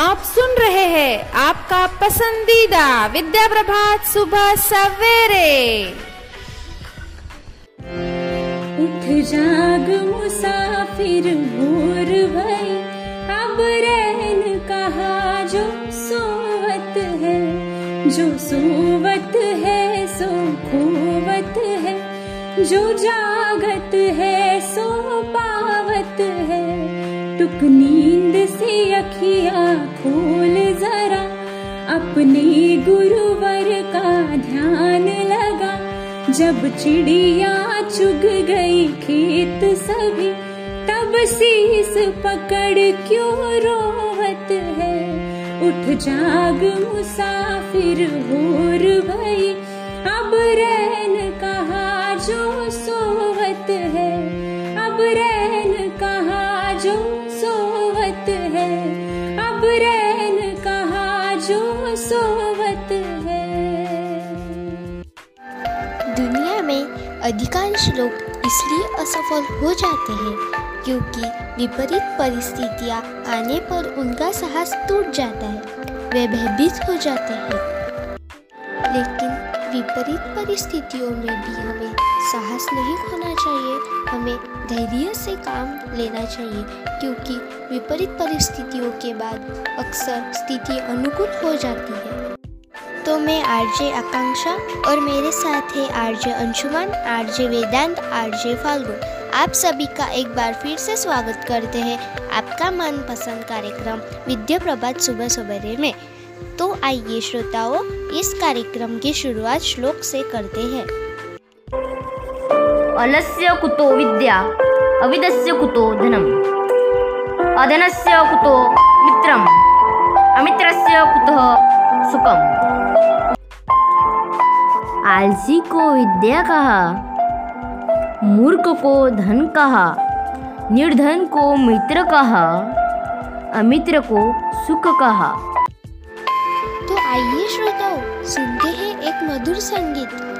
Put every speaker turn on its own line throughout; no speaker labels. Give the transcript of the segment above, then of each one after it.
आप सुन रहे हैं आपका पसंदीदा विद्या प्रभात सुबह सवेरे।
उठ जाग मुसाफिर भोर भई, अब रैन कहा जो सोवत है, जो सोवत है सो खोवत है, जो जागत है सो है टुक नींद से अखिया खोल जरा। अपने गुरुवर का ध्यान लगा। जब चिड़िया चुग गई खेत सभी, तब शीस पकड़ क्यों रोवत है? उठ जाग मुसाफिर होर भई, अब रैन कहा जो सोवत है? जो सोवत है।
दुनिया में अधिकांश लोग इसलिए असफल हो जाते हैं क्योंकि विपरीत परिस्थितियाँ आने पर उनका साहस टूट जाता है, वे भयभीत हो जाते हैं। लेकिन विपरीत परिस्थितियों में भी हमें साहस नहीं खोना चाहिए। हमें धैर्य से काम लेना चाहिए, क्योंकि विपरीत परिस्थितियों के बाद अक्सर स्थिति अनुकूल हो जाती है। तो मैं आरजे आकांक्षा और मेरे साथ है RJ Anshuman, RJ Vedant, RJ Falgun. आप सभी का एक बार फिर से स्वागत करते हैं आपका मनपसंद कार्यक्रम विद्या प्रभात सुबह सवेरे में। तो आइए श्रोताओं, इस कार्यक्रम की शुरुआत श्लोक से करते हैं।
अलस्य कुतो विद्या, अविदस्य कुतो धनम्। अधनस्य कुतो मित्रम्, अमित्रस्य कुतः सुखम्। आलसी को विद्या कहा मूर्ख को धन कहा निर्धन को मित्र कहा अमित्र को सुख कहा
तो आइए श्रोताओं, सुनते हैं एक मधुर संगीत।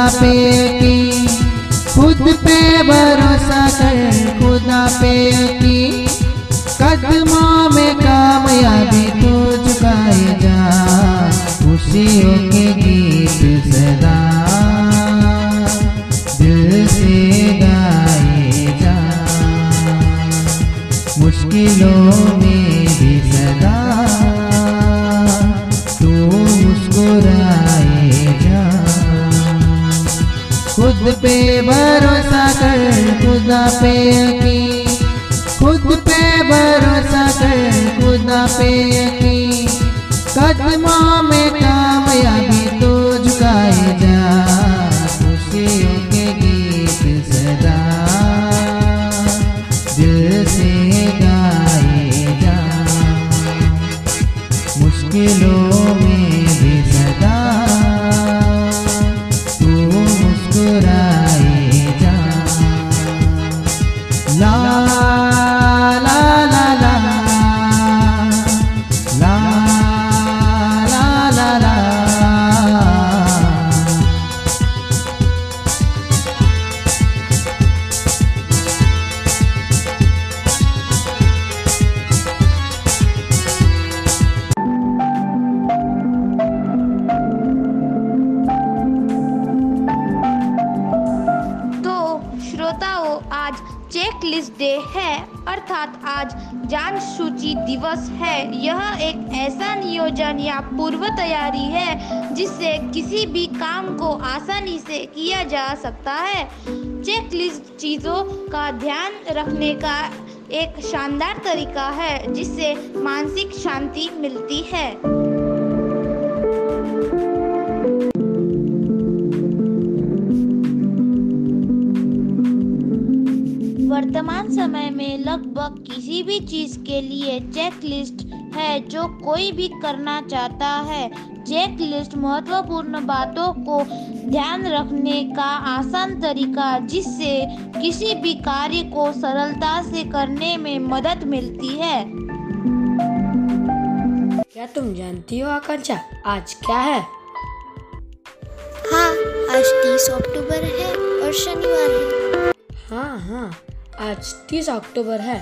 खुदा पे की, खुद पे भरोसा कर, खुदा पे की। कदमों में कामयाबी तू झुकाए जा, खुशियों के गीत खुदा पे यकीन खुद पे भरोसा कर खुदा पे यकीन कदमों में कामयाबी
सूची दिवस है। यह एक ऐसा नियोजन या पूर्व तैयारी है, जिससे किसी भी काम को आसानी से किया जा सकता है। चेकलिस्ट चीज़ों का ध्यान रखने का एक शानदार तरीका है, जिससे मानसिक शांति मिलती है। समय में लगभग किसी भी चीज़ के लिए चेक लिस्ट है जो कोई भी करना चाहता है। चेक लिस्ट महत्वपूर्ण बातों को ध्यान रखने का आसान तरीका जिससे किसी भी कार्य को सरलता से करने में मदद मिलती है।
क्या तुम जानती हो आकांक्षा आज क्या है?
हाँ आज तीस अक्टूबर है और शनिवार है।
हाँ हाँ। आज तीस अक्टूबर है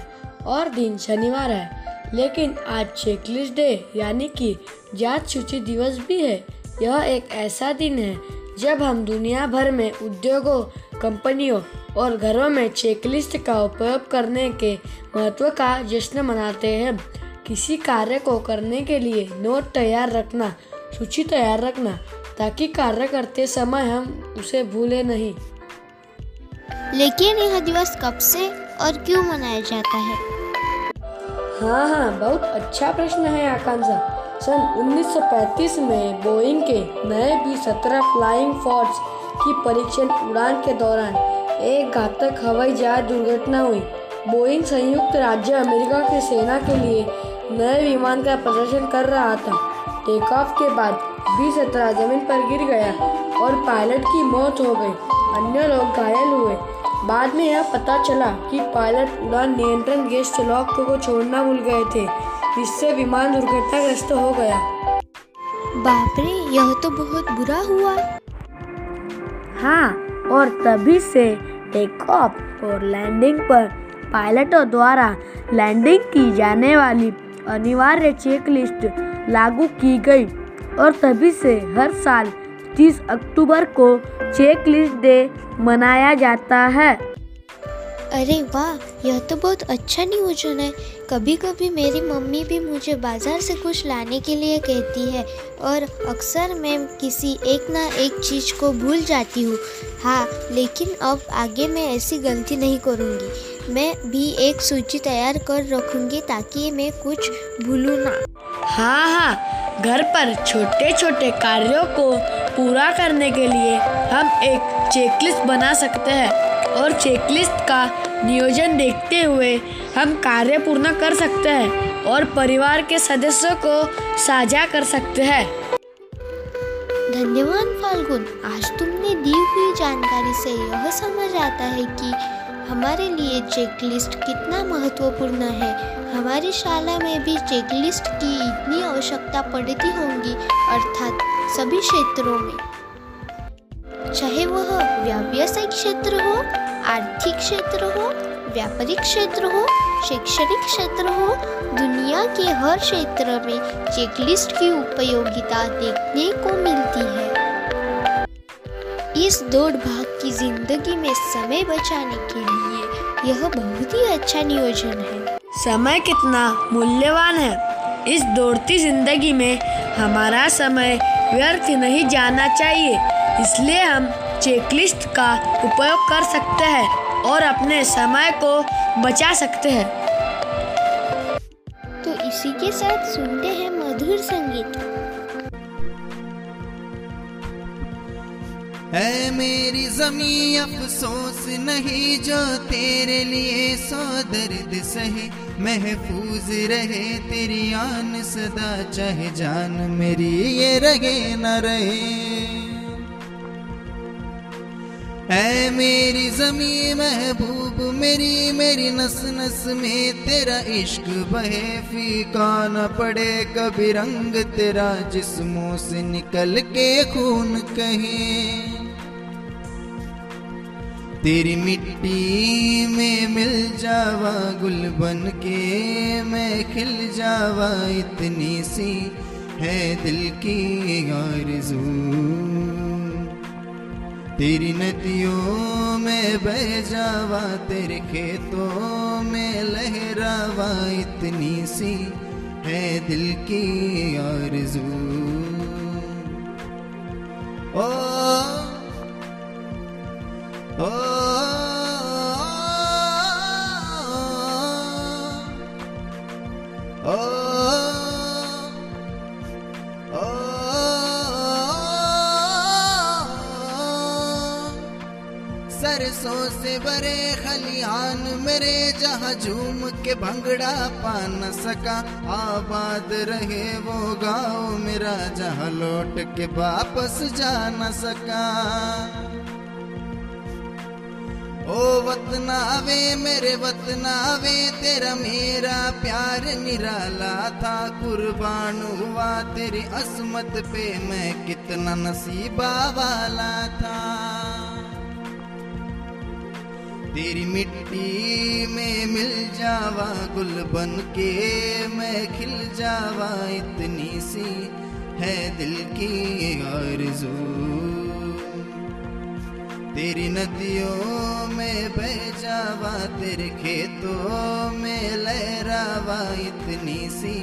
और दिन शनिवार है, लेकिन आज चेकलिस्ट डे यानी कि जाँच सूची दिवस भी है। यह एक ऐसा दिन है जब हम दुनिया भर में उद्योगों, कंपनियों और घरों में चेकलिस्ट का उपयोग करने के महत्व का जश्न मनाते हैं। किसी कार्य को करने के लिए नोट तैयार रखना, सूची तैयार रखना, ताकि कार्य करते समय हम उसे भूले नहीं।
लेकिन यह दिवस कब से और क्यों मनाया जाता है?
हाँ हाँ बहुत अच्छा प्रश्न है आकांक्षा। सन 1935 में बोइंग के नए बी सत्रह फ्लाइंग फोर्स की परीक्षण उड़ान के दौरान एक घातक हवाई जहाज़ दुर्घटना हुई। बोइंग संयुक्त राज्य अमेरिका की सेना के लिए नए विमान का प्रदर्शन कर रहा था। टेक ऑफ़ के बाद बी सत्रह ज़मीन पर गिर गया और पायलट की मौत हो गई। अन्य लोग घायल हुए। बाद में यह पता चला कि पायलट उड़ान नियंत्रण गैस लॉक को छोड़ना भूल गए थे जिससे विमान दुर्घटनाग्रस्त हो गया।
बाप रे यह तो बहुत बुरा हुआ।
हाँ और तभी से टेक ऑफ़ और लैंडिंग पर पायलटों द्वारा लैंडिंग की जाने वाली अनिवार्य चेकलिस्ट लागू की गई और तभी से हर साल 30 अक्टूबर को चेकलिस्ट डे मनाया जाता है।
अरे वाह यह तो बहुत अच्छा नियोजन है। कभी कभी मेरी मम्मी भी मुझे बाज़ार से कुछ लाने के लिए कहती है और अक्सर मैं किसी एक ना एक चीज़ को भूल जाती हूँ। हाँ लेकिन अब आगे मैं ऐसी गलती नहीं करूँगी। मैं भी एक सूची तैयार कर रखूँगी ताकि मैं कुछ भूलूँ ना।
हाँ हाँ घर पर छोटे छोटे कार्यों को पूरा करने के लिए हम एक चेकलिस्ट बना सकते हैं। और चेकलिस्ट का नियोजन देखते हुए हम कार्य पूर्ण कर सकते हैं और परिवार के सदस्यों को साझा कर सकते हैं।
धन्यवाद फाल्गुन। आज तुमने दी हुई जानकारी से यह समझ आता है कि हमारे लिए चेकलिस्ट कितना महत्वपूर्ण है। हमारी शाला में भी चेकलिस्ट की इतनी आवश्यकता पड़ती होंगी, अर्थात सभी क्षेत्रों में। चाहे वह व्यावसायिक क्षेत्र हो, आर्थिक क्षेत्र हो, व्यापारिक क्षेत्र हो, शैक्षणिक क्षेत्र हो, दुनिया के हर क्षेत्र में चेकलिस्ट की उपयोगिता देखने को मिलती है। इस दौड़ भाग की ज़िंदगी में समय बचाने के लिए यह बहुत ही अच्छा नियोजन है।
समय कितना मूल्यवान है। इस दौड़ती ज़िंदगी में हमारा समय व्यर्थ नहीं जाना चाहिए। इसलिए हम चेकलिस्ट का उपयोग कर सकते हैं और अपने समय को बचा सकते हैं।
तो इसी के साथ सुनते हैं मधुर संगीत।
है मेरी जमी अफसोस नहीं जो तेरे लिए सौ दर्द सहे। महफूज रहे तेरी आन सदा, चाहे जान मेरी ये रहे न रहे। ऐ मेरी जमी महबूब, मेरी मेरी नस नस में तेरा इश्क बहे, फीका न पड़े कभी रंग तेरा, जिस्मों से निकल के खून कहे। तेरी मिट्टी में मिल जावा गुल बन के, मैं खिल जावा इतनी सी है दिल की आरज़ू। तेरी नदियों में बह जावा, तेरे खेतों में लहरावा इतनी सी है दिल की आरज़ू। ओ ओ बरसों से बरे खलिहान मेरे, जहाँ झूम के भंगड़ा पा न सका। आबाद रहे वो गाँव मेरा, जहाँ लौट के वापस जा न सका। ओ वतनावे, मेरे वतनावे, तेरा मेरा प्यार निराला था। कुर्बान हुआ तेरी असमत पे, मैं कितना नसीबा वाला था। तेरी मिट्टी में मिल जावा गुल बन के, मैं खिल जावा इतनी सी है दिल की आरज़ू। तेरी नदियों में बह जावा, तेरे खेतों में लहरावा इतनी सी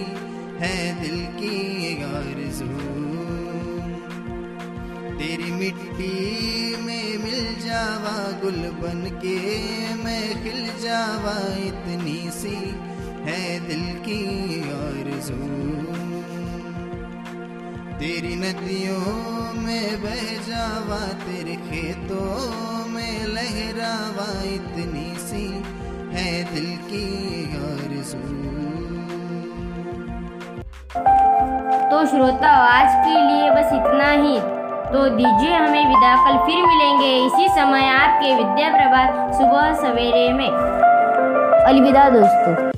है दिल की आरज़ू। तेरी मिट्टी में मिल जावा गुल बन के, मैं खिल जावा इतनी सी है दिल की आरज़ू तेरी नदियों में बह जावा, तेरे खेतों में लहरावा इतनी सी है दिल की और
तो श्रोता आज के लिए बस इतना ही। तो दीजिए हमें विदा, कल फिर मिलेंगे इसी समय आपके विद्या प्रभात सुबह सवेरे में। अलविदा दोस्तों।